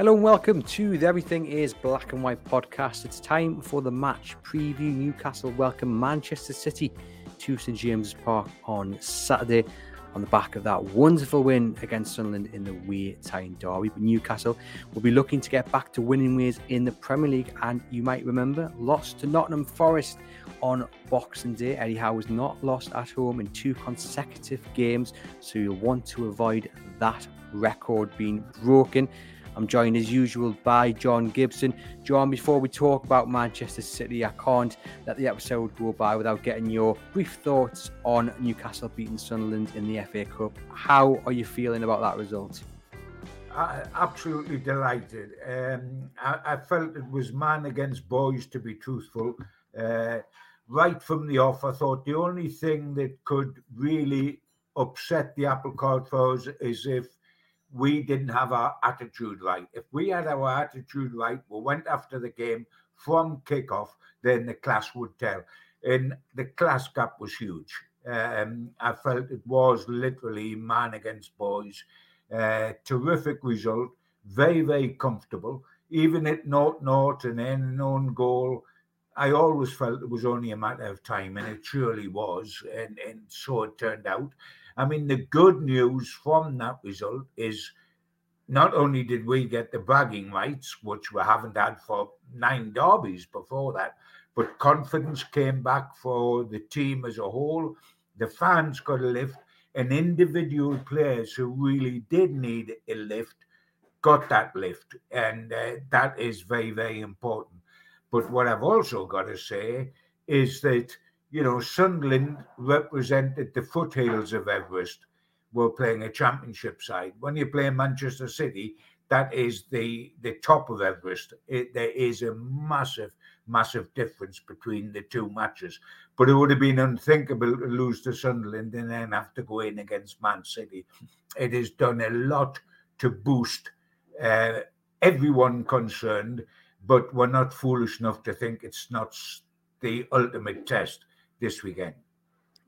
Hello and welcome to the Everything is Black and White podcast. It's time for the match preview. Newcastle welcome Manchester City to St James's Park on Saturday on the back of that wonderful win against Sunderland in the Wear Tyne Derby. But Newcastle will be looking to get back to winning ways in the Premier League. And you might remember, lost to Nottingham Forest on Boxing Day. Eddie Howe was not lost at home in two consecutive games, so you'll want to avoid that record being broken. I'm joined as usual by John Gibson. John, before we talk about Manchester City, I can't let the episode go by without getting your brief thoughts on Newcastle beating Sunderland in the FA Cup. How are you feeling about that result? Uh, absolutely delighted. Um, I, I, felt it was man against boys, to be truthful. Uh, right from the off, I thought the only thing that could really upset the apple cart for us is if we didn't have our attitude right. If we had our attitude right, we went after the game from kickoff, then the class would tell. And the class gap was huge. Um, I felt it was literally man against boys. Uh, terrific result, very, very comfortable. Even at naught naught and then an own goal, I always felt it was only a matter of time, and it surely was, and, and so it turned out. I mean, the good news from that result is not only did we get the bragging rights, which we haven't had for nine derbies before that, but confidence came back for the team as a whole. The fans got a lift, and individual players who really did need a lift got that lift, and uh, that is very, very important. But what I've also got to say is that you know, Sunderland represented the foothills of Everest. We're playing a championship side. When you play Manchester City, that is the the top of Everest. It, there is a massive, massive difference between the two matches. But it would have been unthinkable to lose to Sunderland and then have to go in against Man City. It has done a lot to boost uh, everyone concerned, but we're not foolish enough to think it's not the ultimate test this weekend?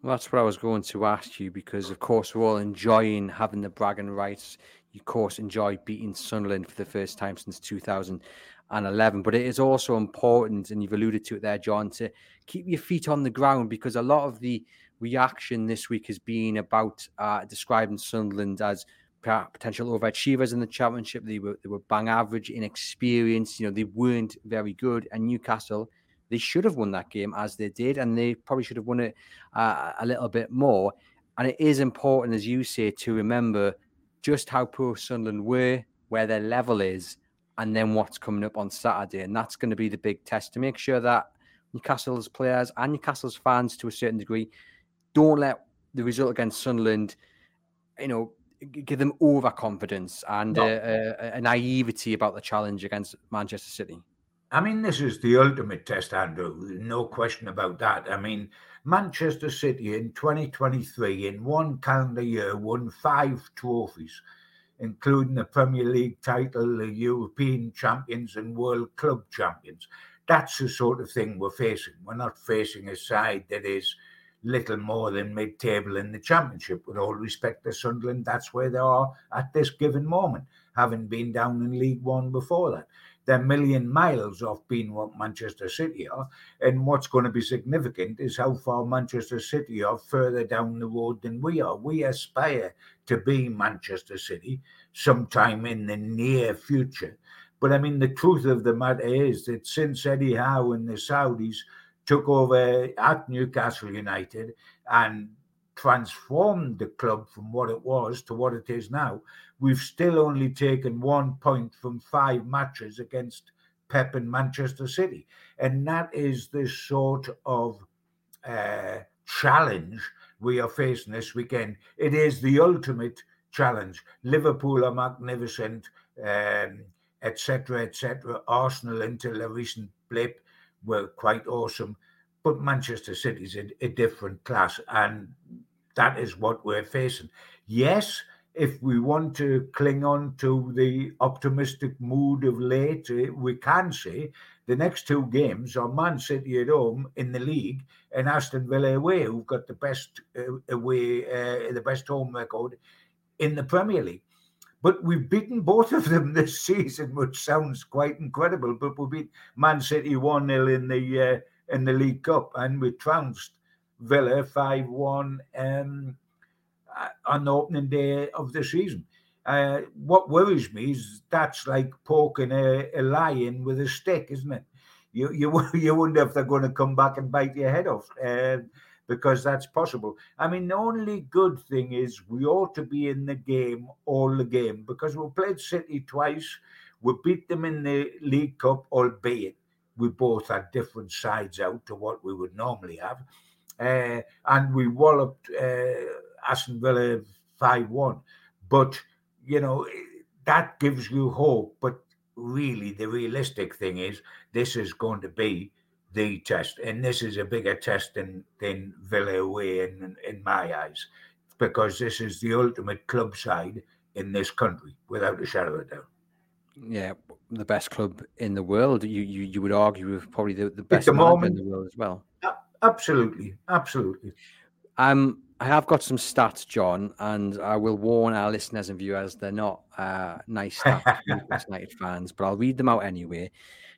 Well, that's what I was going to ask you because, of course, we're all enjoying having the bragging rights. You, of course, enjoy beating Sunderland for the first time since 2011. But it is also important, and you've alluded to it there, John, to keep your feet on the ground because a lot of the reaction this week has been about uh, describing Sunderland as potential overachievers in the championship. They were they were bang average in experience. You know, they weren't very good, and Newcastle they should have won that game as they did, and they probably should have won it uh, a little bit more. And it is important, as you say, to remember just how poor Sunderland were, where their level is, and then what's coming up on Saturday. And that's going to be the big test to make sure that Newcastle's players and Newcastle's fans, to a certain degree, don't let the result against Sunderland, you know, give them overconfidence and no. a, a, a naivety about the challenge against Manchester City. I mean, this is the ultimate test, Andrew. No question about that. I mean, Manchester City in 2023, in one calendar year, won five trophies, including the Premier League title, the European champions, and World Club champions. That's the sort of thing we're facing. We're not facing a side that is little more than mid table in the championship. With all respect to Sunderland, that's where they are at this given moment, having been down in League One before that they're million miles off being what Manchester City are. And what's going to be significant is how far Manchester City are further down the road than we are. We aspire to be Manchester City sometime in the near future. But I mean, the truth of the matter is that since Eddie Howe and the Saudis took over at Newcastle United and transformed the club from what it was to what it is now, we've still only taken one point from five matches against Pep and Manchester City. And that is the sort of uh, challenge we are facing this weekend. It is the ultimate challenge. Liverpool are magnificent, etc., um, etc. Et Arsenal, until a recent blip, were quite awesome. But Manchester City is a, a different class, and that is what we're facing. Yes, if we want to cling on to the optimistic mood of late, eh, we can say the next two games are Man City at home in the league and Aston Villa away, who've got the best uh, away, uh, the best home record in the Premier League. But we've beaten both of them this season, which sounds quite incredible. But we beat Man City 1 0 in the uh, in the League Cup, and we trounced Villa 5 1 um, on the opening day of the season. Uh, what worries me is that's like poking a, a lion with a stick, isn't it? You, you, you wonder if they're going to come back and bite your head off. Uh, because that's possible. I mean, the only good thing is we ought to be in the game all the game because we played City twice. We beat them in the League Cup, albeit we both had different sides out to what we would normally have. Uh, and we walloped uh, Aston Villa 5 1. But, you know, that gives you hope. But really, the realistic thing is this is going to be the test, and this is a bigger test than than Villa away in in my eyes, because this is the ultimate club side in this country, without a shadow of a doubt. Yeah, the best club in the world. You you, you would argue with probably the, the best the moment, in the world as well. Absolutely, absolutely. Um, I have got some stats, John, and I will warn our listeners and viewers they're not uh, nice stats United fans, but I'll read them out anyway.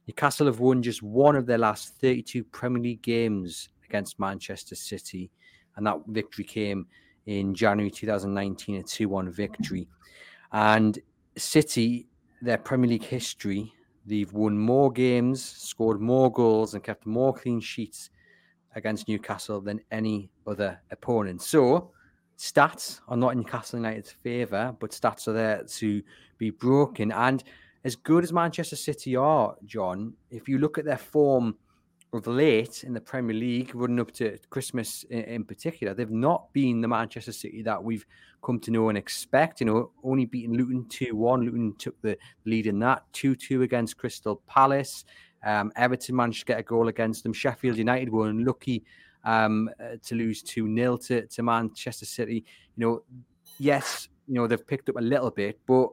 Newcastle have won just one of their last 32 Premier League games against Manchester City, and that victory came in January 2019, a 2 1 victory. And City, their Premier League history, they've won more games, scored more goals, and kept more clean sheets against Newcastle than any other opponent. So, stats are not in Newcastle United's favour, but stats are there to be broken. And as good as Manchester City are, John, if you look at their form of late in the Premier League, running up to Christmas in, in, particular, they've not been the Manchester City that we've come to know and expect. You know, only beating Luton 2 1. Luton took the lead in that 2 2 against Crystal Palace. Um, Everton managed to get a goal against them. Sheffield United were unlucky um, uh, to lose 2 0 to, to Manchester City. You know, yes, you know, they've picked up a little bit, but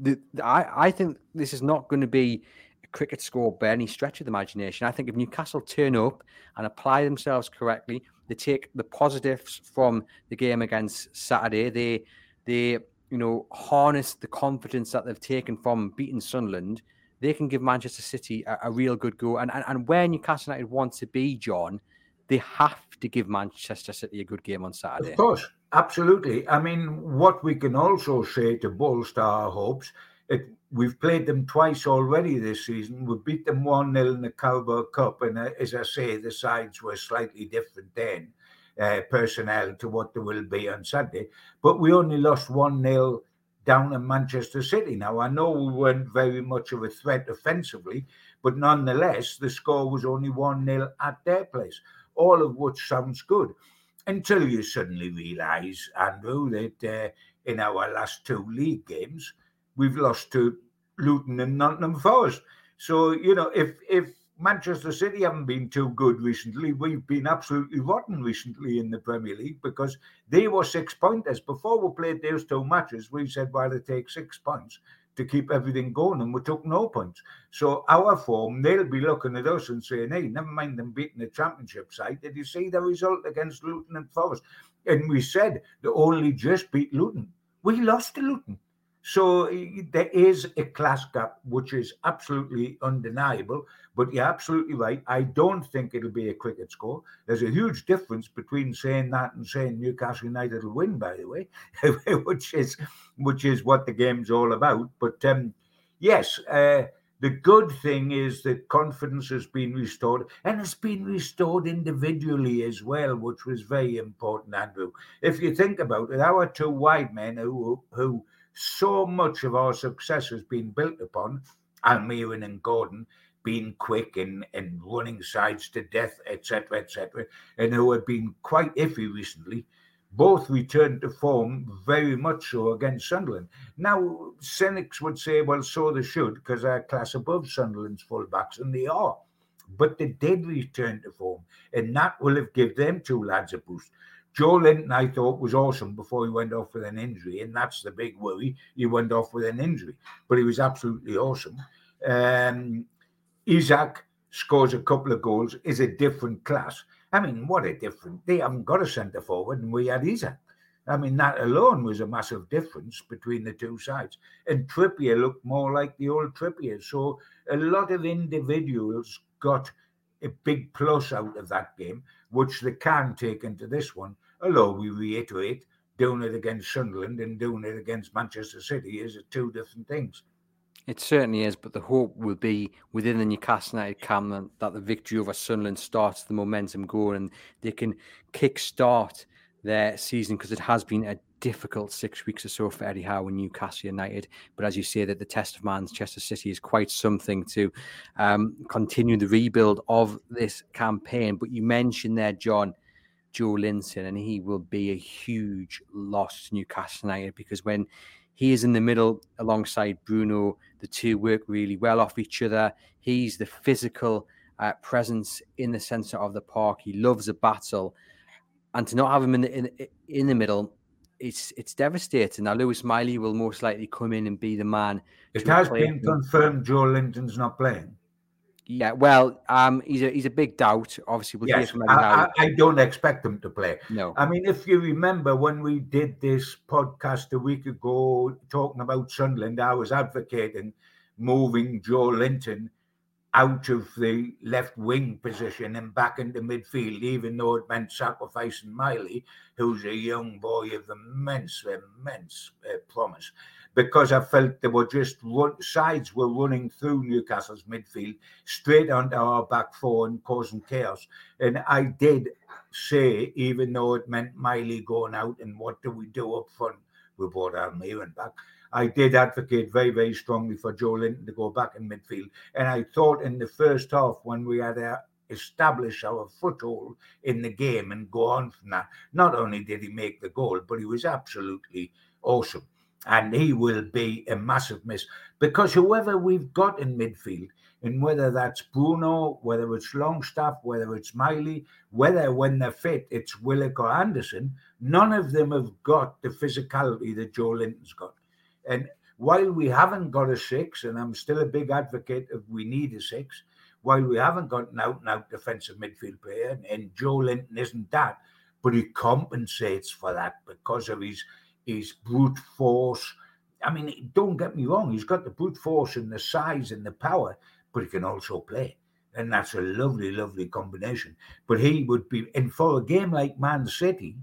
the, I, I think this is not going to be a cricket score by any stretch of the imagination. I think if Newcastle turn up and apply themselves correctly, they take the positives from the game against Saturday. They they you know harness the confidence that they've taken from beating Sunderland. They can give Manchester City a, a real good go. And, and and where Newcastle United want to be, John, they have to give Manchester City a good game on Saturday. Of course, absolutely. I mean, what we can also say to bolster our hopes, it, we've played them twice already this season. We beat them 1 0 in the Carabao Cup. And uh, as I say, the sides were slightly different then, uh, personnel to what they will be on Saturday. But we only lost 1 0 down in Manchester City. Now, I know we weren't very much of a threat offensively, but nonetheless, the score was only 1 0 at their place all of which sounds good until you suddenly realise, Andrew, that uh, in our last two league games, we've lost to Luton and Nottingham Forest. So, you know, if if Manchester City haven't been too good recently, we've been absolutely rotten recently in the Premier League because they were six pointers. Before we played those two matches, we said, well, they take six points to keep everything going, and we took no points. So our form, they'll be looking at us and saying, "Hey, never mind them beating the championship side. Did you see the result against Luton and Forest?" And we said they only just beat Luton. We lost to Luton. So there is a class gap, which is absolutely undeniable. But you're absolutely right. I don't think it'll be a cricket score. There's a huge difference between saying that and saying Newcastle United will win, by the way, which is which is what the game's all about. But um, yes, uh, the good thing is that confidence has been restored and it's been restored individually as well, which was very important, Andrew. If you think about it, our two wide men who who so much of our success has been built upon Almiron and Gordon being quick and, and running sides to death, etc., etc., and who have been quite iffy recently, both returned to form very much so against Sunderland. Now, cynics would say, well, so they should, because they're class above Sunderland's fullbacks, and they are. But they did return to form, and that will have given them two lads a boost. Joelinton, I thought, was awesome before he went off with an injury, and that's the big worry. He went off with an injury, but he was absolutely awesome. Um, Isak scores a couple of goals, is a different class. I mean, what a different. They haven't got a centre forward, and we had Isak. I mean, that alone was a massive difference between the two sides. And Trippier looked more like the old Trippier. So a lot of individuals got a big plus out of that game, which they can take into this one. Although we reiterate, doing it against Sunderland and doing it against Manchester City is two different things. It certainly is, but the hope will be within the Newcastle United camp that the victory over Sunderland starts the momentum going and they can kick-start their season because it has been a difficult six weeks or so for Eddie Howe and Newcastle United. But as you say, that the test of Manchester City is quite something to um, continue the rebuild of this campaign. But you mentioned there, John, Joelinton, and he will be a huge loss to Newcastle United because when he is in the middle alongside Bruno. The two work really well off each other. He's the physical uh, presence in the center of the park. He loves a battle, and to not have him in the in, in the middle, it's it's devastating. Now Lewis Miley will most likely come in and be the man. It has been confirmed Joelinton's not playing. Yeah, well, um, he's a he's a big doubt. Obviously, we'll yes, I, I, I, don't expect him to play. No, I mean, if you remember when we did this podcast a week ago talking about Sunderland, I was advocating moving Joelinton out of the left wing position and back into midfield, even though it meant sacrificing Miley, who's a young boy of immense, immense uh, promise because I felt they were just run, sides were running through Newcastle's midfield straight onto our back four and causing chaos. And I did say, even though it meant Miley going out and what do we do up front, we brought Almiron back. I did advocate very, very strongly for Joelinton to go back in midfield. And I thought in the first half, when we had a establish our foothold in the game and go on from that. Not only did he make the goal, but he was absolutely awesome and he will be a massive miss because whoever we've got in midfield, and whether that's Bruno, whether it's Longstaff, whether it's Miley, whether when they're fit it's Willock or Anderson, none of them have got the physicality that Joelinton's got. And while we haven't got a six, and I'm still a big advocate of we need a six, while we haven't got an out and out defensive midfield player, and, and Joelinton isn't that, but he compensates for that because of his his brute force. I mean, don't get me wrong, he's got the brute force and the size and the power, but he can also play. And that's a lovely, lovely combination. But he would be, and for a game like Man City,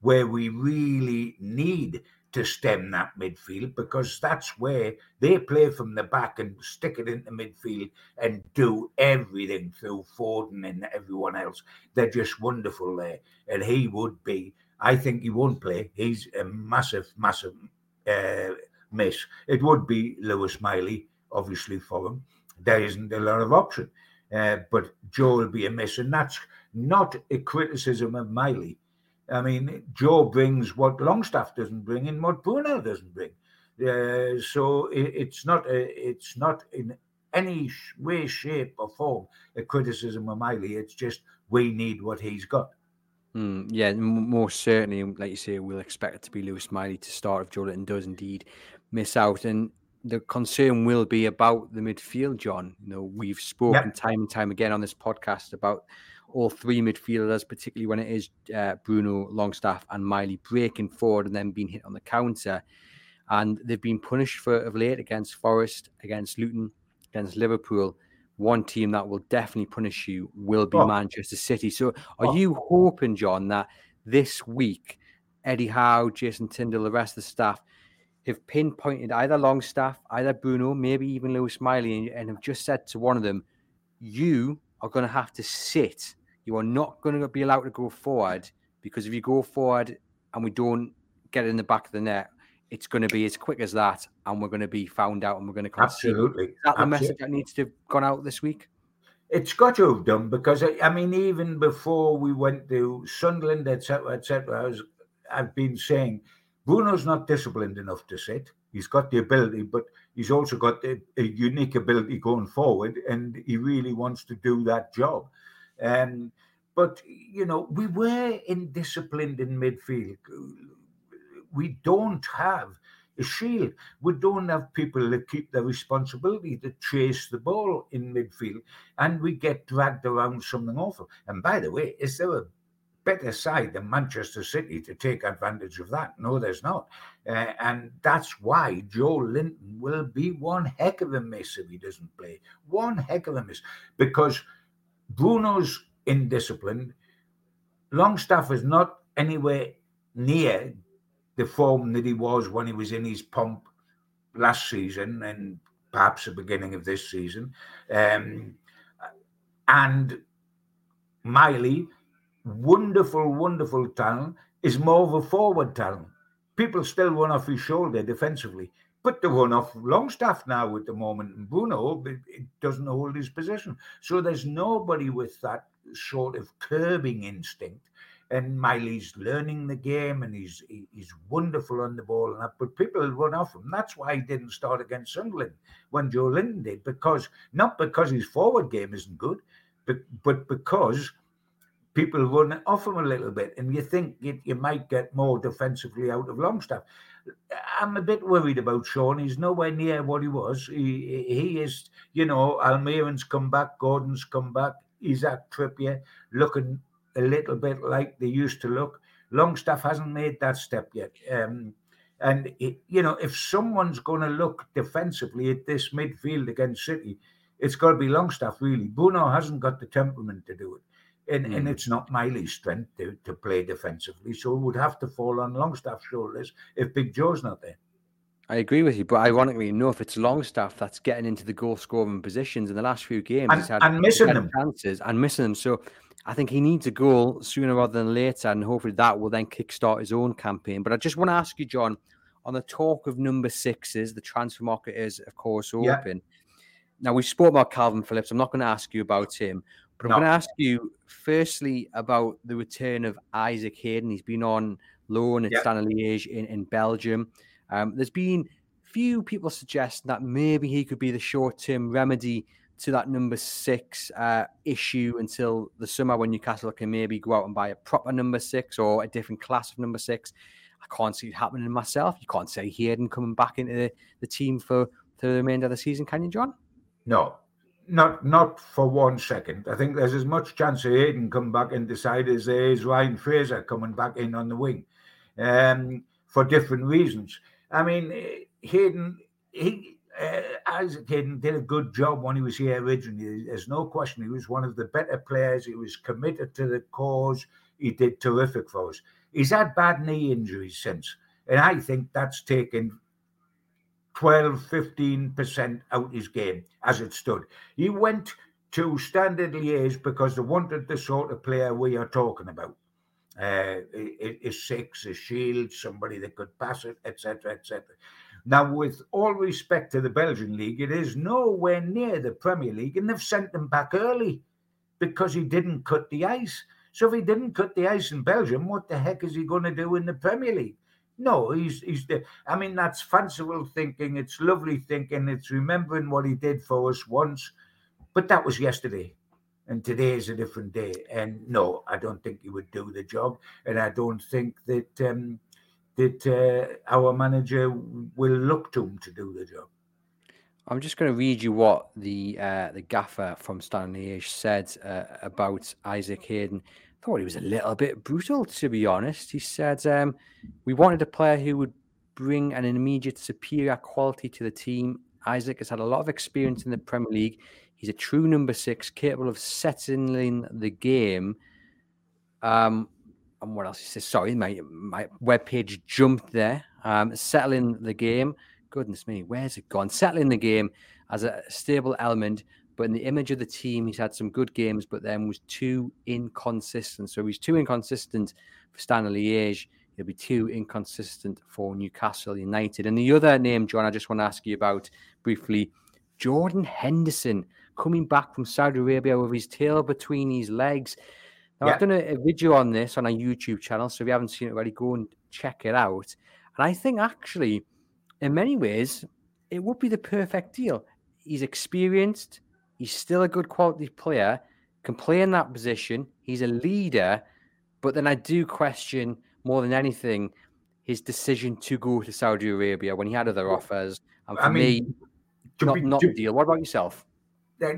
where we really need to stem that midfield because that's where they play from the back and stick it into midfield and do everything through Foden and everyone else. They're just wonderful there. And he would be I think he won't play. He's a massive, massive uh, miss. It would be Lewis Miley, obviously, for him. There isn't a lot of option. Uh, but Joe will be a miss. And that's not a criticism of Miley. I mean, Joe brings what Longstaff doesn't bring and what Bruno doesn't bring. Uh, so it, it's not a, it's not in any way, shape, or form a criticism of Miley. It's just we need what he's got. Mm, yeah, more certainly, like you say, we'll expect it to be Lewis Miley to start if Joelinton does indeed miss out. And the concern will be about the midfield, John. You know, we've spoken yep. time and time again on this podcast about all three midfielders, particularly when it is uh, Bruno, Longstaff, and Miley breaking forward and then being hit on the counter. And they've been punished for of late against Forest, against Luton, against Liverpool one team that will definitely punish you will be oh. Manchester City. So, are oh. you hoping, John, that this week Eddie Howe, Jason Tindall, the rest of the staff have pinpointed either Longstaff, either Bruno, maybe even Lewis Miley, and have just said to one of them, "You are going to have to sit. You are not going to be allowed to go forward because if you go forward and we don't get in the back of the net, it's going to be as quick as that, and we're going to be found out, and we're going to concede. Absolutely. Is that the Absolutely. message that needs to have gone out this week? It's got to have done because I mean, even before we went to Sunderland, etc., etc., I've been saying Bruno's not disciplined enough to sit. He's got the ability, but he's also got a, a unique ability going forward, and he really wants to do that job. Um, but you know, we were indisciplined in midfield we don't have a shield. We don't have people that keep the responsibility to chase the ball in midfield, and we get dragged around something awful. And by the way, is there a better side than Manchester City to take advantage of that. No, there's not. Uh, and that's why Joelinton will be one heck of a miss if he doesn't play. One heck of a miss. Because Bruno's indisciplined. Longstaff is not anywhere near the form that he was when he was in his pomp last season and perhaps the beginning of this season. Um, and Miley, wonderful, wonderful talent, is more of a forward talent. People still run off his shoulder defensively, but they run off Longstaff now at the moment. And Bruno it doesn't hold his position. So there's nobody with that sort of curbing instinct and Miley's learning the game and he's he's wonderful on the ball and that, but people run off him. That's why he didn't start against Sunderland when Joelinton did, because not because his forward game isn't good, but but because people run off him a little bit, and you think you, you might get more defensively out of Longstaff. I'm a bit worried about Sean. He's nowhere near what he was. He he is, you know, Almiron's come back, Gordon's come back. At Trippier looking a little bit like they used to look. Longstaff hasn't made that step yet. Um, and, it, you know, if someone's going to look defensively at this midfield against City, it's got to be Longstaff, really. Bruno hasn't got the temperament to do it. And, mm. and it's not Miley's strength to, to play defensively. So it would have to fall on Longstaff's shoulders if Big Joe's not there. I agree with you, but ironically enough, it's Longstaff that's getting into the goal scoring positions in the last few games. And, he's had, and missing them. chances and missing them. So I think he needs a goal sooner rather than later, and hopefully that will then kickstart his own campaign. But I just want to ask you, John, on the talk of number sixes, the transfer market is, of course, open. Yeah. Now, we spoke about Calvin Phillips. I'm not going to ask you about him, but I'm going to ask you firstly about the return of Isaac Hayden. He's been on loan at yeah. Standard Liège in, in Belgium. Um, there's been few people suggesting that maybe he could be the short term remedy to that number six uh, issue until the summer when Newcastle can maybe go out and buy a proper number six or a different class of number six. I can't see it happening myself. You can't say Hayden coming back into the, the team for, for the remainder of the season, can you, John? No, not not for one second. I think there's as much chance of Hayden coming back and decide as there is Ryan Fraser coming back in on the wing um, for different reasons. I mean, Hayden, he uh, Isaac Hayden did a good job when he was here originally. There's no question. He was one of the better players. He was committed to the cause. He did terrific for us. He's had bad knee injuries since. And I think that's taken 12, 15% out his game as it stood. He went to Standard Liège because they wanted the sort of player we are talking about. Uh, a, six, a shield, somebody that could pass it, etc., etc. Now, with all respect to the Belgian league, it is nowhere near the Premier League, and they've sent him back early because he didn't cut the ice. So if he didn't cut the ice in Belgium, what the heck is he going to do in the Premier League? No, he's he's the. I mean, that's fanciful thinking. It's lovely thinking. It's remembering what he did for us once, but that was yesterday, and today is a different day. And no, I don't think he would do the job, and I don't think that. Um, that uh, our manager will look to him to do the job. I'm just going to read you what the uh, the gaffer from Stanley said uh, about Isaac Hayden. Thought he was a little bit brutal, to be honest. He said, um, "We wanted a player who would bring an immediate superior quality to the team. Isaac has had a lot of experience in the Premier League. He's a true number six, capable of settling the game." Um, and what else he says? Sorry, my my web page jumped there. Um, settling the game. Goodness me, where's it gone? Settling the game as a stable element, but in the image of the team, he's had some good games, but then was too inconsistent. So he's too inconsistent for Standard Liège. He'll be too inconsistent for Newcastle United. And the other name, John, I just want to ask you about briefly Jordan Henderson coming back from Saudi Arabia with his tail between his legs. Now, yeah. I've done a, a, video on this on our YouTube channel, so if you haven't seen it already, go and check it out. And I think actually, in many ways, it would be the perfect deal. He's experienced, he's still a good quality player, can play in that position, he's a leader, but then I do question more than anything his decision to go to Saudi Arabia when he had other offers. And for I mean, me, not, be, not to, the deal. What about yourself?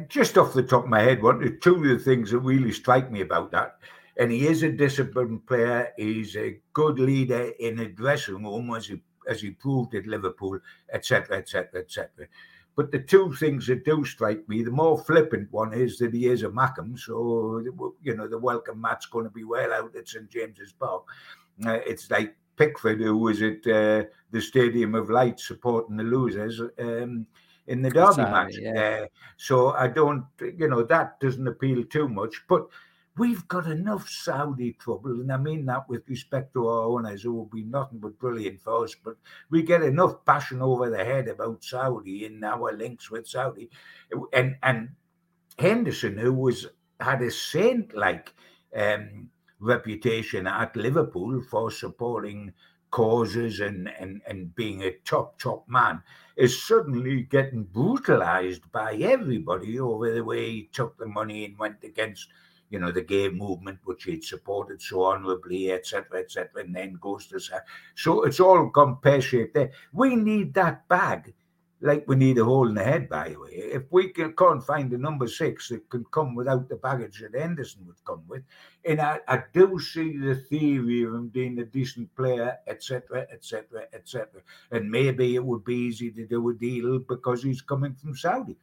just off the top of my head, one two of the things that really strike me about that and he is a disciplined player. He's a good leader in a dressing room, as he as he proved at Liverpool, etc., etc., etc. But the two things that do strike me, the more flippant one is that he is a Mackem, so you know the welcome mat's going to be well out at St James's Park. Uh, it's like Pickford, who was at uh, the Stadium of Light supporting the losers um, in the Derby match. Yeah. Uh, so I don't, you know, that doesn't appeal too much. But we've got enough Saudi trouble, and I mean that with respect to our owners who will be nothing but brilliant for us. But we get enough passion over the head about Saudi in our links with Saudi, and and Henderson, who was had a saint like um, reputation at Liverpool for supporting causes and, and, and being a top, top man, is suddenly getting brutalized by everybody over the way he took the money and went against you know, the gay movement, which he'd supported so honorably, etc., etc., and then goes to so it's all gone pear shaped there. We need that bag, like we need a hole in the head. By the way, if we can, can't find a number six that can come without the baggage that Henderson would come with, and I, I do see the theory of him being a decent player, etc., etc., etc., and maybe it would be easy to do a deal because he's coming from Saudi.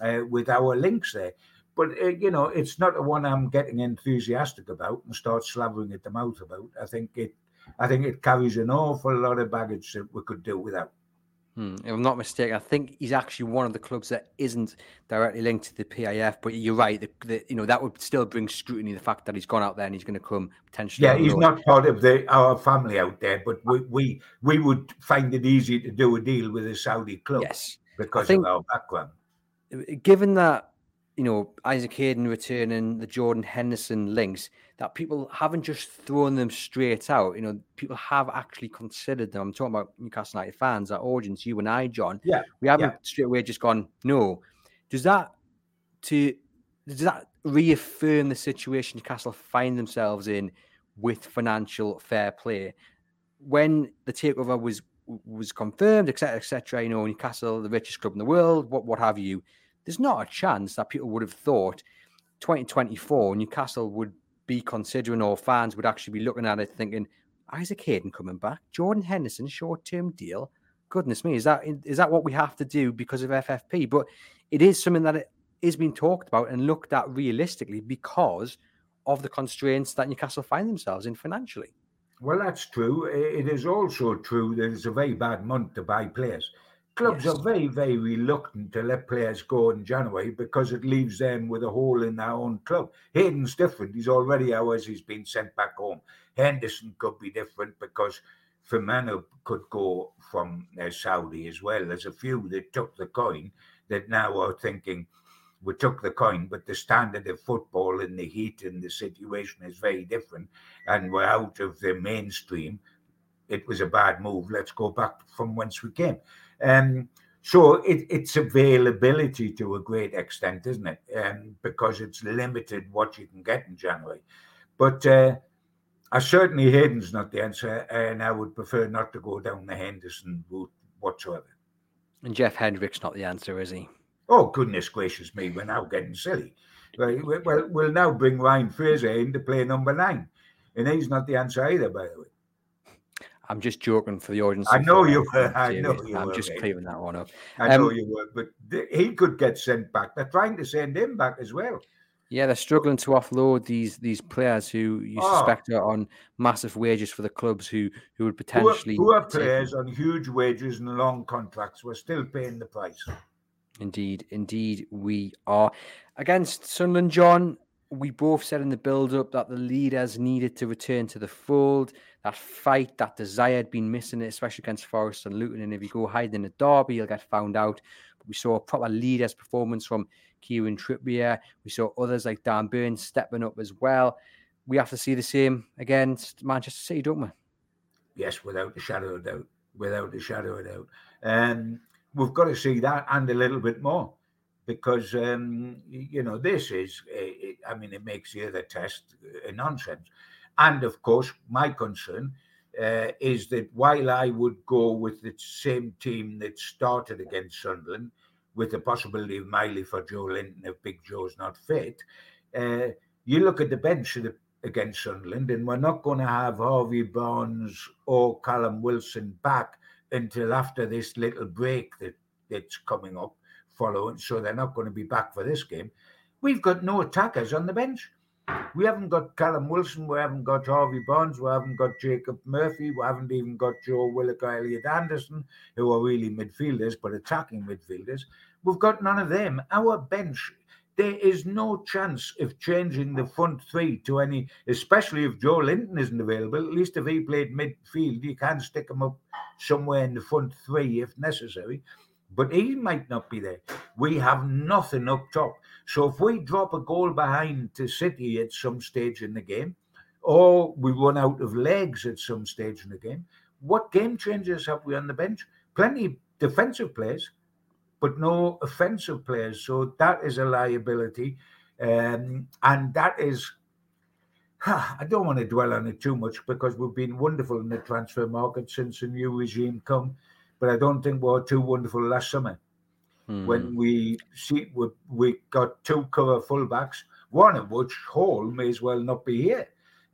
Uh, with our links there but uh, you know, it's not the one I'm getting enthusiastic about and start slavering at the mouth about. I think it, I think it carries an awful lot of baggage that we could do without. Hmm. If I'm not mistaken, I think he's actually one of the clubs that isn't directly linked to the PIF. But you're right, the, the, you know that would still bring scrutiny. The fact that he's gone out there and he's going to come potentially. Yeah, he's not part of the our family out there, but we we, we would find it easy to do a deal with a Saudi club. Yes, because think, of our background. Given that you know, Isaac Hayden returning, the Jordan Henderson links, that people haven't just thrown them straight out. You know, people have actually considered them. I'm talking about Newcastle United fans, our audience, you and I, John. Yeah. We haven't yeah. straight away just gone, no. Does that to does that reaffirm the situation Newcastle find themselves in with financial fair play? When the takeover was was confirmed, etc., etc., you know, Newcastle, the richest club in the world, what what have you there's not a chance that people would have thought 2024 Newcastle would be considering or fans would actually be looking at it thinking Isaac Hayden coming back, Jordan Henderson short term deal. Goodness me, is that is that what we have to do because of FFP? But it is something that is being talked about and looked at realistically because of the constraints that Newcastle find themselves in financially. Well, that's true. It is also true that it's a very bad month to buy players clubs yes. are very, very reluctant to let players go in January because it leaves them with a hole in their own club. Hayden's different. He's already ours. He's been sent back home. Henderson could be different because Firmino could go from uh, Saudi as well. There's a few that took the coin that now are thinking, we took the coin, but the standard of football and the heat and the situation is very different, and we're out of the mainstream. It was a bad move. Let's go back from whence we came. Um, so it, it's availability to a great extent, isn't it? Um, because it's limited what you can get in January. But uh, I certainly Hayden's not the answer, and I would prefer not to go down the Henderson route whatsoever. And Jeff Hendrick's not the answer, is he? Oh goodness gracious me, we're now getting silly. Well, we'll now bring Ryan Fraser in to play number nine, and he's not the answer either, by the way. I'm just joking for the audience. I know you were. I know you I'm were. just clearing that one up. I um, know you were, but he could get sent back. They're trying to send him back as well. Yeah, they're struggling to offload these these players who you oh. suspect are on massive wages for the clubs who who would potentially who are players on huge wages and long contracts. We're still paying the price. Indeed, indeed, we are against Sunderland. John, we both said in the build up that the leaders needed to return to the fold that fight, that desire had been missing, it, especially against Forest and Luton. And if you go hide in a derby, you'll get found out. But we saw a proper leader's performance from Kieran Trippier. We saw others like Dan Burns stepping up as well. We have to see the same against Manchester City, don't we? Yes, without a shadow of doubt. Without a shadow of doubt. Um, we've got to see that and a little bit more because um, you know this is it, I mean it makes the other test nonsense. And of course, my concern uh, is that while I would go with the same team that started against Sunderland, with the possibility of Miley for Joelinton if Big Joe's not fit, uh, you look at the bench the against Sunderland, and we're not going to have Harvey Barnes or Callum Wilson back until after this little break that, that's coming up following. So they're not going to be back for this game. We've got no attackers on the bench. We haven't got Callum Wilson, we haven't got Harvey Barnes, we haven't got Jacob Murphy, we haven't even got Joe Willock or Elliot Anderson, who are really midfielders but attacking midfielders. We've got none of them. Our bench there is no chance of changing the front three to any, especially if Joelinton isn't available. At least if he played midfield, you can stick him up somewhere in the front three if necessary. But he might not be there. We have nothing up top. So if we drop a goal behind to City at some stage in the game, or we run out of legs at some stage in the game, what game changers have we on the bench? Plenty defensive players but no offensive players. So that is a liability. Um, and that is, I don't want to dwell on it too much because we've been wonderful in the transfer market since the new regime come. But I don't think we were too wonderful last summer mm. when we see we, we got two cover fullbacks, one of which Hall may as well not be here.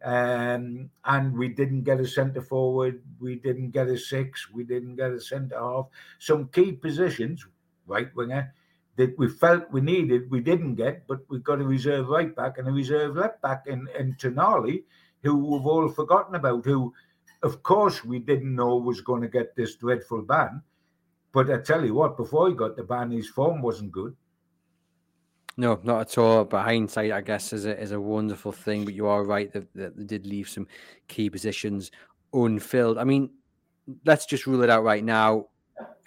Um, and we didn't get a centre forward, we didn't get a six, we didn't get a centre half. Some key positions right winger that we felt we needed, we didn't get, but we've got a reserve right back and a reserve left back in, in Tonali, who we've all forgotten about, who, of course, we didn't know was going to get this dreadful ban. But I tell you what, before he got the ban, his form wasn't good. No, not at all. But hindsight, I guess, is a is a wonderful thing. But you are right that, that they did leave some key positions unfilled. I mean, let's just rule it out right now.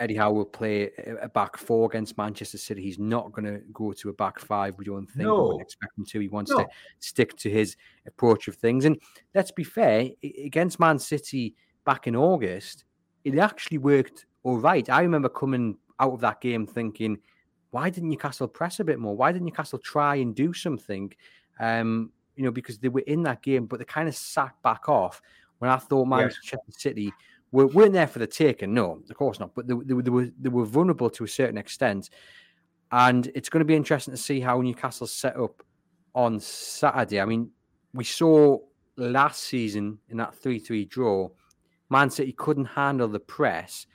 Eddie Howe will play a back four against Manchester City. He's not going to go to a back five. We don't think. No. We expect him to. He wants no. to stick to his approach of things. And let's be fair, against Man City back in August, it actually worked all right. I remember coming out of that game thinking, why didn't Newcastle press a bit more? Why didn't Newcastle try and do something? Um, you know, because they were in that game, but they kind of sat back off when I thought Manchester yes. City were, weren't there for the taking. No, of course not. But they, they, they, were they were vulnerable to a certain extent, and it's going to be interesting to see how Newcastle set up on Saturday. I mean, we saw last season in that three-three draw, Man City couldn't handle the press.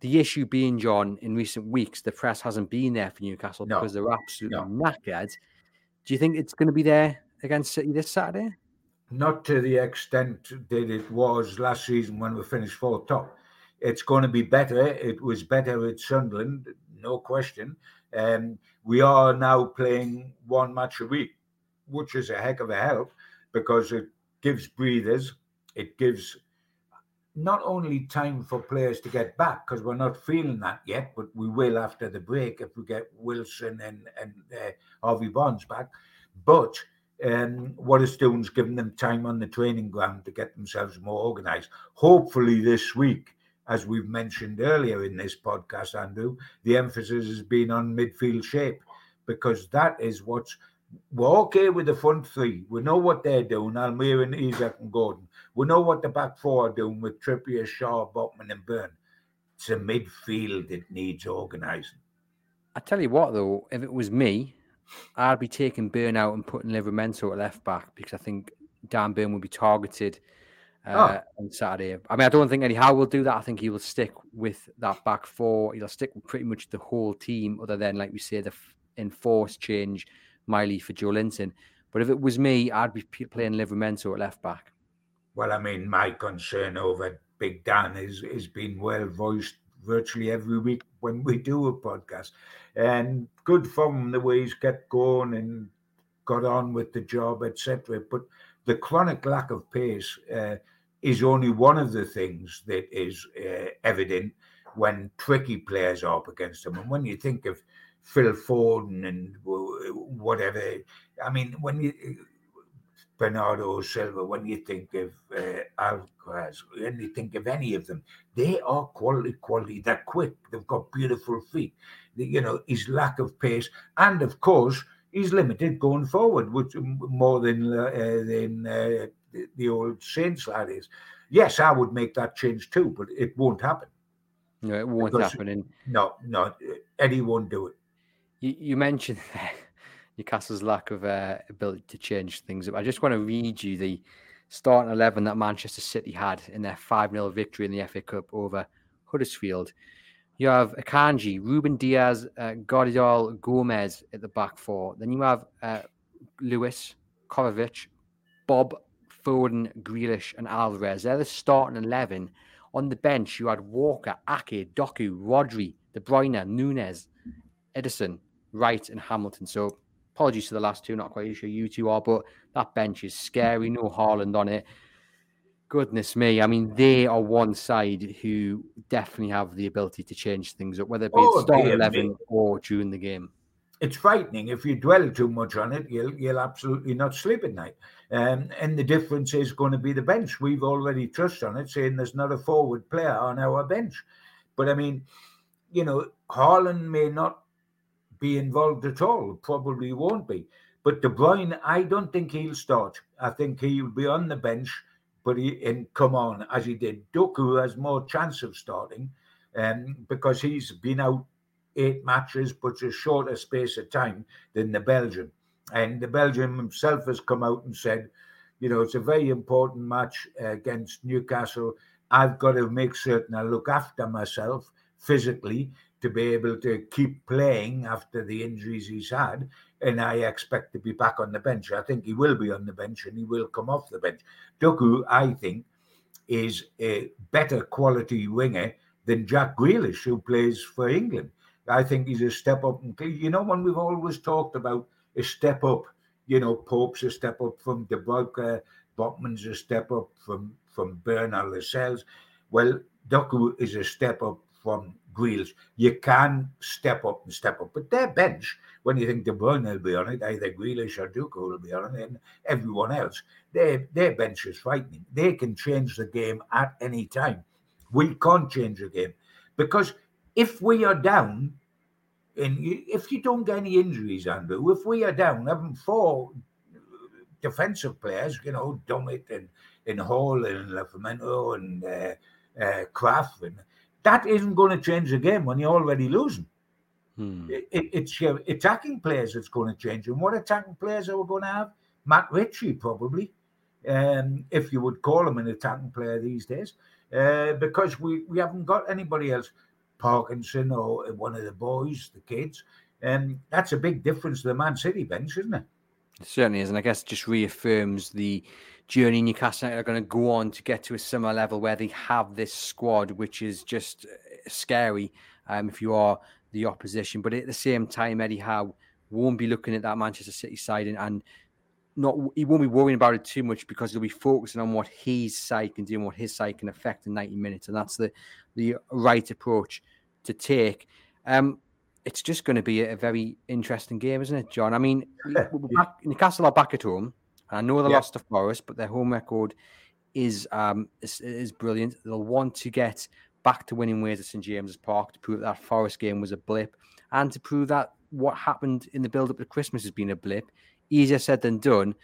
The issue being, John, in recent weeks, the press hasn't been there for Newcastle no. because they're absolutely no. knackered. Do you think it's going to be there against City this Saturday? Not to the extent that it was last season when we finished fourth top. It's going to be better. It was better at Sunderland, no question. Um, we are now playing one match a week, which is a heck of a help because it gives breathers. It gives not only time for players to get back because we're not feeling that yet, but we will after the break if we get Wilson and and uh, Harvey Barnes back. But um, what it's doing is giving them time on the training ground to get themselves more organised. Hopefully, this week, as we've mentioned earlier in this podcast, Andrew, the emphasis has been on midfield shape because that is what's we're okay with the front three. We know what they're doing, Almir and Isak and Gordon. We know what the back four are doing with Trippier, Schär, Botman, and Burn. It's a midfield that needs organising. I tell you what, though, if it was me, I'd be taking Burn out and putting Livramento at left back because I think Dan Burn will be targeted uh, oh. on Saturday. I mean, I don't think Eddie Howe will do that. I think he will stick with that back four. He'll stick with pretty much the whole team, other than, like we say, the enforced change Miley for Joelinton. But if it was me, I'd be playing Livramento at left back. Well, I mean, my concern over Big Dan is is been well voiced virtually every week when we do a podcast. And good from the way he's kept going and got on with the job, etc. But the chronic lack of pace uh, is only one of the things that is uh, evident when tricky players are up against him. And when you think of Phil Foden and whatever, I mean, when you Bernardo Silva, when you think of uh, Alcaraz, when you think of any of them, they are quality, quality. They're quick. They've got beautiful feet. You know, his lack of pace, and of course, he's limited going forward, which more than uh, than uh, the, the, old Saints lad is. Yes, I would make that change too, but it won't happen. No, it won't because, happen. No, no, Eddie won't do it. You, you mentioned Newcastle's lack of uh, ability to change things up. I just want to read you the starting 11 that Manchester City had in their 5 0 victory in the FA Cup over Huddersfield. You have Akanji, Ruben Dias, uh, Gomez at the back four. Then you have uh, Lewis, Kovacic, Bobb, Foden, Grealish, and Alvarez. They're the starting 11. On the bench, you had Walker, Ake, Doku, Rodri, De Bruyne, Nunes, Ederson, Wright, and Hamilton. So apologies to the last two, not quite sure you two are, but that bench is scary. No Haaland on it. Goodness me. I mean, they are one side who definitely have the ability to change things up, whether it be oh, start 11 or during the game it's frightening. If you dwell too much on it, you'll you'll absolutely not sleep at night. Um, and the difference is going to be the bench. We've already touched on it, saying there's not a forward player on our bench. But I mean, you know, Haaland may not be involved at all. Probably won't be. But De Bruyne, I don't think he'll start. I think he'll be on the bench, but he and come on as he did. Doku has more chance of starting, um, because he's been out eight matches, but a shorter space of time than the Belgian. And the Belgian himself has come out and said, you know, it's a very important match against Newcastle. I've got to make certain I look after myself physically to be able to keep playing after the injuries he's had. And I expect to be back on the bench. I think he will be on the bench and he will come off the bench. Doku, I think, is a better quality winger than Jack Grealish, who plays for England. I think he's a step up. You know, when we've always talked about a step up, you know, Pope's a step up from Dubravka, Botman's a step up from from Bernard Lascelles. Well, Doku is a step up from Grealish. You can step up and step up, but their bench, when you think De Bruyne will be on it, either Grealish or Doku will be on it, and everyone else, their their bench is frightening. They can change the game at any time. We can't change the game because if we are down, and if you don't get any injuries, Andrew, if we are down having four defensive players, you know, Dummett and, and Hall and Livramento and uh, uh, Krafth, and that isn't going to change the game when you're already losing. Hmm. It, it's your attacking players that's going to change. And what attacking players are we going to have? Matt Ritchie, probably, um, if you would call him an attacking player these days, uh, because we, we haven't got anybody else. Parkinson or one of the boys, the kids. And um, that's a big difference to the Man City bench, isn't it? It certainly is. And I guess just reaffirms the journey Newcastle are going to go on to get to a similar level where they have this squad, which is just uh, scary um, if you are the opposition. But at the same time, Eddie Howe won't be looking at that Manchester City side and, and not he won't be worrying about it too much because he'll be focusing on what his side can do and what his side can affect in 90 minutes. And that's the the right approach to take. Um, it's just going to be a very interesting game, isn't it, John? I mean, back, Newcastle are back at home. I know they yeah. lost to Forest, but their home record is um is, is brilliant. They'll want to get back to winning ways at St James's Park to prove that Forest game was a blip and to prove that what happened in the build up to Christmas has been a blip easier said than done.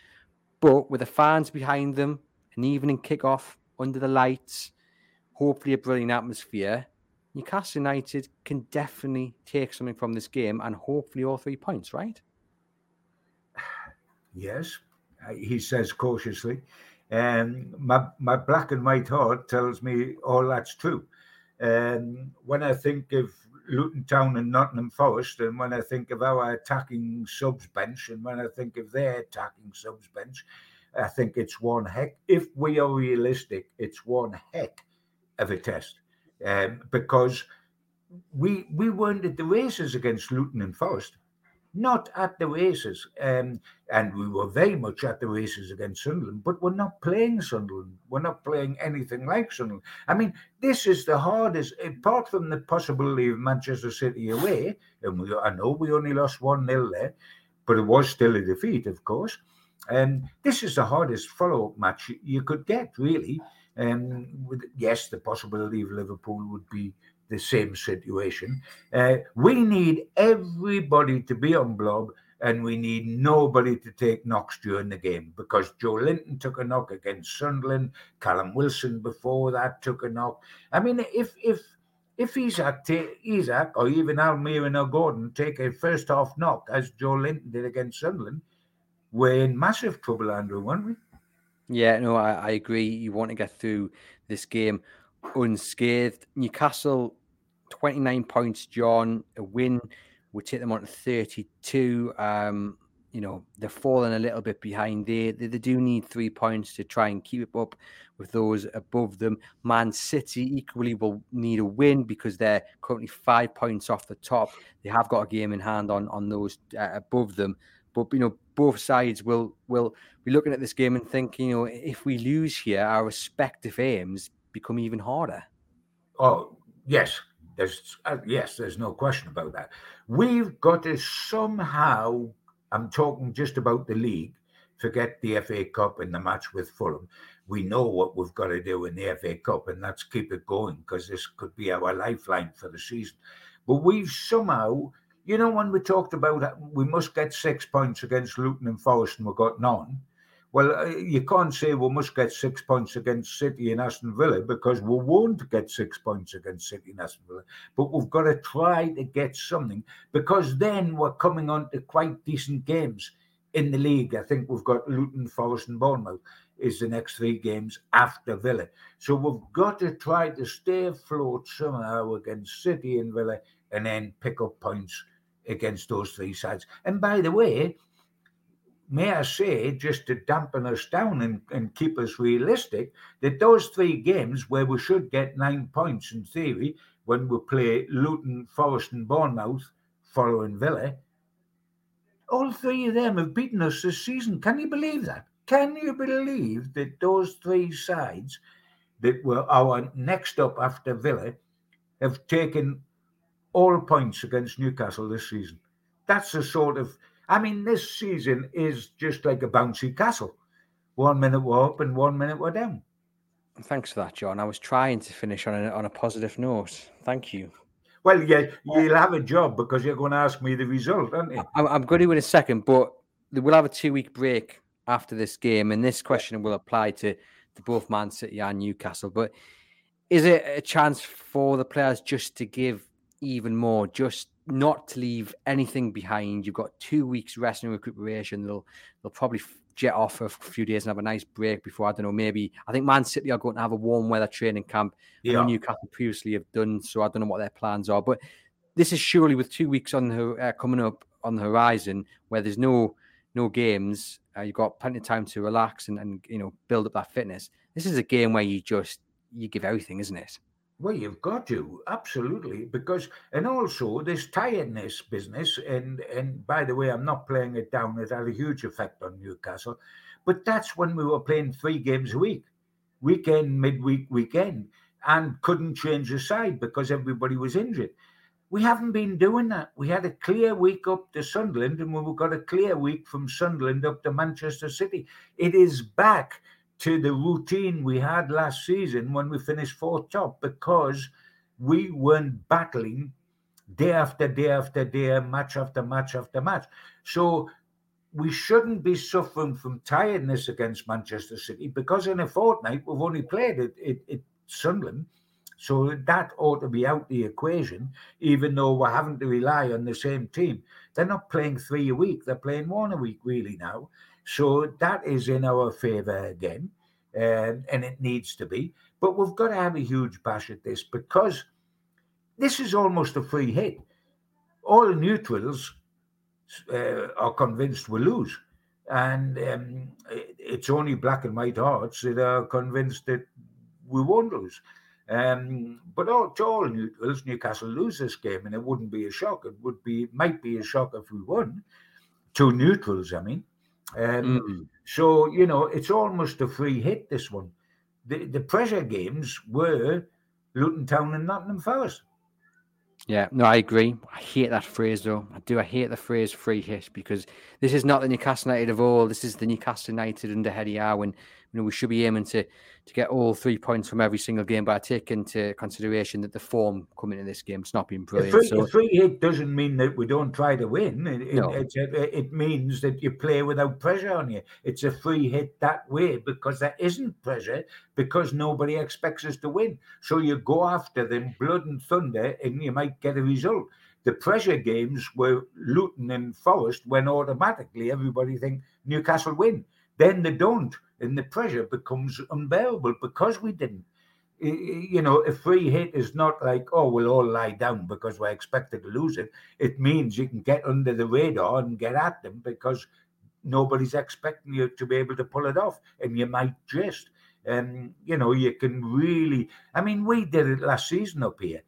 But with the fans behind them, an evening kickoff under the lights, hopefully a brilliant atmosphere, Newcastle United can definitely take something from this game and hopefully all three points, right? Yes, he says cautiously. Um, my, my black and white heart tells me all that's true. Um, when I think of Luton Town and Nottingham Forest, and when I think of our attacking subs bench, and when I think of their attacking subs bench, I think it's one heck. If we are realistic, it's one heck of a test, um, because we we weren't at the races against Luton and Forest not at the races. Um, and we were very much at the races against Sunderland, but we're not playing Sunderland. We're not playing anything like Sunderland. I mean, this is the hardest, apart from the possibility of Manchester City away, and we, I know we only lost 1 0 there, but it was still a defeat, of course. And this is the hardest follow up match you could get, really. Um, with, yes, the possibility of Liverpool would be the same situation. Uh, we need everybody to be on blob and we need nobody to take knocks during the game because Joelinton took a knock against Sunderland, Callum Wilson before that took a knock. I mean, if if if Isak, take, Isak or even Almiron or Gordon take a first half knock, as Joelinton did against Sunderland, we're in massive trouble, Andrew, weren't we? Yeah, no, I, I agree. You want to get through this game unscathed. Newcastle, 29 points, John, a win would take them on to 32. Um, you know, they're falling a little bit behind. They, they, they do need three points to try and keep up with those above them. Man City equally will need a win because they're currently five points off the top. They have got a game in hand on on those uh, above them. But you know, both sides will will be looking at this game and think, you know, if we lose here, our respective aims become even harder. Oh yes, there's uh, yes, there's no question about that. We've got to somehow. I'm talking just about the league. Forget the FA Cup and the match with Fulham. We know what we've got to do in the FA Cup, and that's keep it going because this could be our lifeline for the season. But we've somehow, you know, when we talked about we must get six points against Luton and Forest, and we got none well, uh, you can't say we must get six points against City and Aston Villa because we won't get six points against City and Aston Villa. But we've got to try to get something because then we're coming on to quite decent games in the league. I think we've got Luton, Forest, and Bournemouth is the next three games after Villa. So we've got to try to stay afloat somehow against City and Villa and then pick up points against those three sides. And by the way, may I say, just to dampen us down and, and keep us realistic, that those three games where we should get nine points in theory when we play Luton, Forest, and Bournemouth following Villa, all three of them have beaten us this season. Can you believe that? Can you believe that those three sides that were our next up after Villa have taken all points against Newcastle this season? That's the sort of I mean, this season is just like a bouncy castle. One minute we're up and one minute we're down. Thanks for that, John. I was trying to finish on a, on a positive note. Thank you. Well, yeah, you'll have a job because you're going to ask me the result, aren't you? I'm, I'm going to in a second, but we'll have a two week break after this game, and this question will apply to, to both Man City and Newcastle. But is it a chance for the players just to give even more, just not to leave anything behind. You've got two weeks rest and recuperation. They'll they'll probably jet off for a few days and have a nice break before I don't know. Maybe I think Man City are going to have a warm weather training camp. Yeah. Newcastle previously have done so. I don't know what their plans are, but this is surely with two weeks on the uh, coming up on the horizon where there's no no games. Uh, you've got plenty of time to relax and, and you know build up that fitness. This is a game where you just you give everything, isn't it? Well, you've got to absolutely because, and also this tiredness business. And and by the way, I'm not playing it down. It had a huge effect on Newcastle, but that's when we were playing three games a week, weekend, midweek, weekend, and couldn't change the side because everybody was injured. We haven't been doing that. We had a clear week up to Sunderland, and we've got a clear week from Sunderland up to Manchester City. It is back to the routine we had last season when we finished fourth top because we weren't battling day after day after day, match after match after match. So we shouldn't be suffering from tiredness against Manchester City because in a fortnight we've only played it at Sunderland. So that ought to be out the equation, even though we're having to rely on the same team. They're not playing three a week, they're playing one a week, really, now. So that is in our favour again, um, and it needs to be. But we've got to have a huge bash at this because this is almost a free hit. All neutrals uh, are convinced we lose. And um, it's only black and white hearts that are convinced that we won't lose. Um, but all, to all neutrals, Newcastle lose this game, and it wouldn't be a shock. It would be might be a shock if we won. To neutrals, I mean. Um, mm. So you know, it's almost a free hit. This one, the the pressure games were Luton Town and Nottingham Forest. Yeah, no, I agree. I hate that phrase though. I do. I hate the phrase "free hit" because this is not the Newcastle United of all. This is the Newcastle United under Eddie Howe when you know we should be aiming to to get all three points from every single game, but I take into consideration that the form coming in this game it's not been brilliant. A free, so a free hit doesn't mean that we don't try to win. It, No. it, it, it means that you play without pressure on you. It's a free hit that way because there isn't pressure because nobody expects us to win. So you go after them blood and thunder and you might get a result. The pressure games were Luton and Forest when automatically everybody think Newcastle win. Then they don't, and the pressure becomes unbearable because we didn't. You know, a free hit is not like, oh, we'll all lie down because we're expected to lose it. It means you can get under the radar and get at them because nobody's expecting you to be able to pull it off, and you might just. Um, you know, you can really. I mean, we did it last season up here.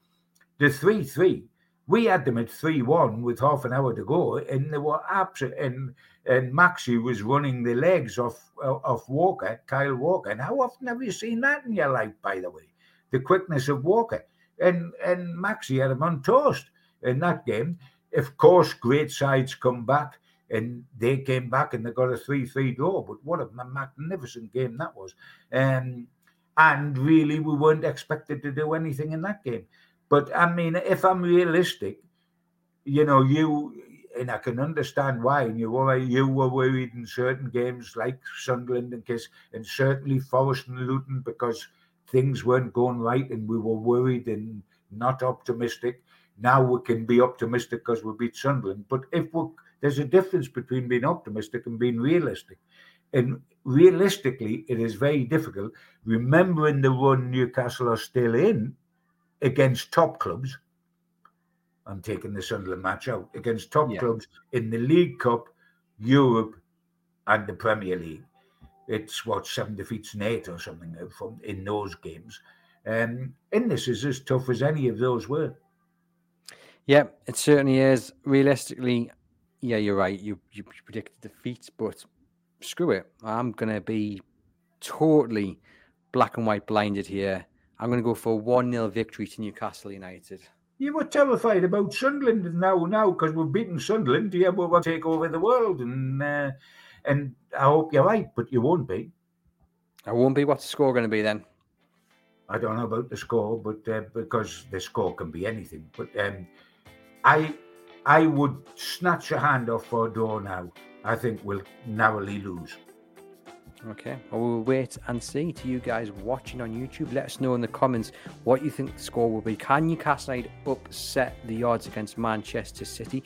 The three-three, we had them at three-one with half an hour to go, and they were absolute. And and Maxi was running the legs off off Walker, Kyle Walker. And how often have you seen that in your life, by the way? The quickness of Walker. And and Maxi had him on toast in that game. Of course, great sides come back, and they came back and they got a 3 3 draw. But what a magnificent game that was. Um, and really, we weren't expected to do anything in that game. But I mean, if I'm realistic, you know, you and I can understand why. And you were you were worried in certain games like Sunderland and Kiss, and certainly Forest and Luton because things weren't going right, and we were worried and not optimistic. Now we can be optimistic because we beat Sunderland. But if we there's a difference between being optimistic and being realistic. And realistically, it is very difficult. Remembering the run Newcastle are still in against top clubs, I'm taking the Sunderland match out against top Yeah. clubs in the League Cup, Europe, and the Premier League. It's what seven defeats and eight or something from in those games. Um, and this is as tough as any of those were. Yeah, it certainly is. Realistically, yeah, you're right. You you predicted defeat, but screw it. I'm gonna be totally black and white blinded here. I'm gonna go for a one 0 victory to Newcastle United. You were terrified about Sunderland now, now because we've beaten Sunderland. Yeah, we will take over the world, and uh, and I hope you're right, but you won't be. I won't be. What's the score going to be then? I don't know about the score, but uh, because the score can be anything. But um, I I would snatch a hand off for a draw now. I think we'll narrowly lose. Okay, well, we'll wait and see. To you guys watching on YouTube, let us know in the comments what you think the score will be. Can Newcastle upset the odds against Manchester City?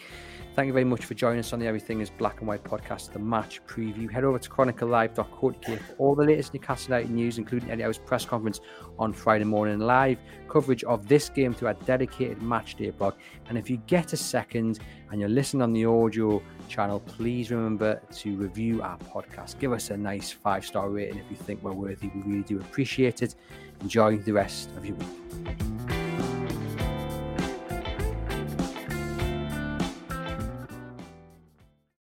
Thank you very much for joining us on the Everything is Black and White podcast, the match preview. Head over to chroniclelive.co.uk for all the latest Newcastle United news, including Eddie Howe's press conference on Friday morning, live coverage of this game through our dedicated match day blog. And if you get a second and you're listening on the audio channel, please remember to review our podcast. Give us a nice five star rating if you think we're worthy. We really do appreciate it. Enjoy the rest of your week.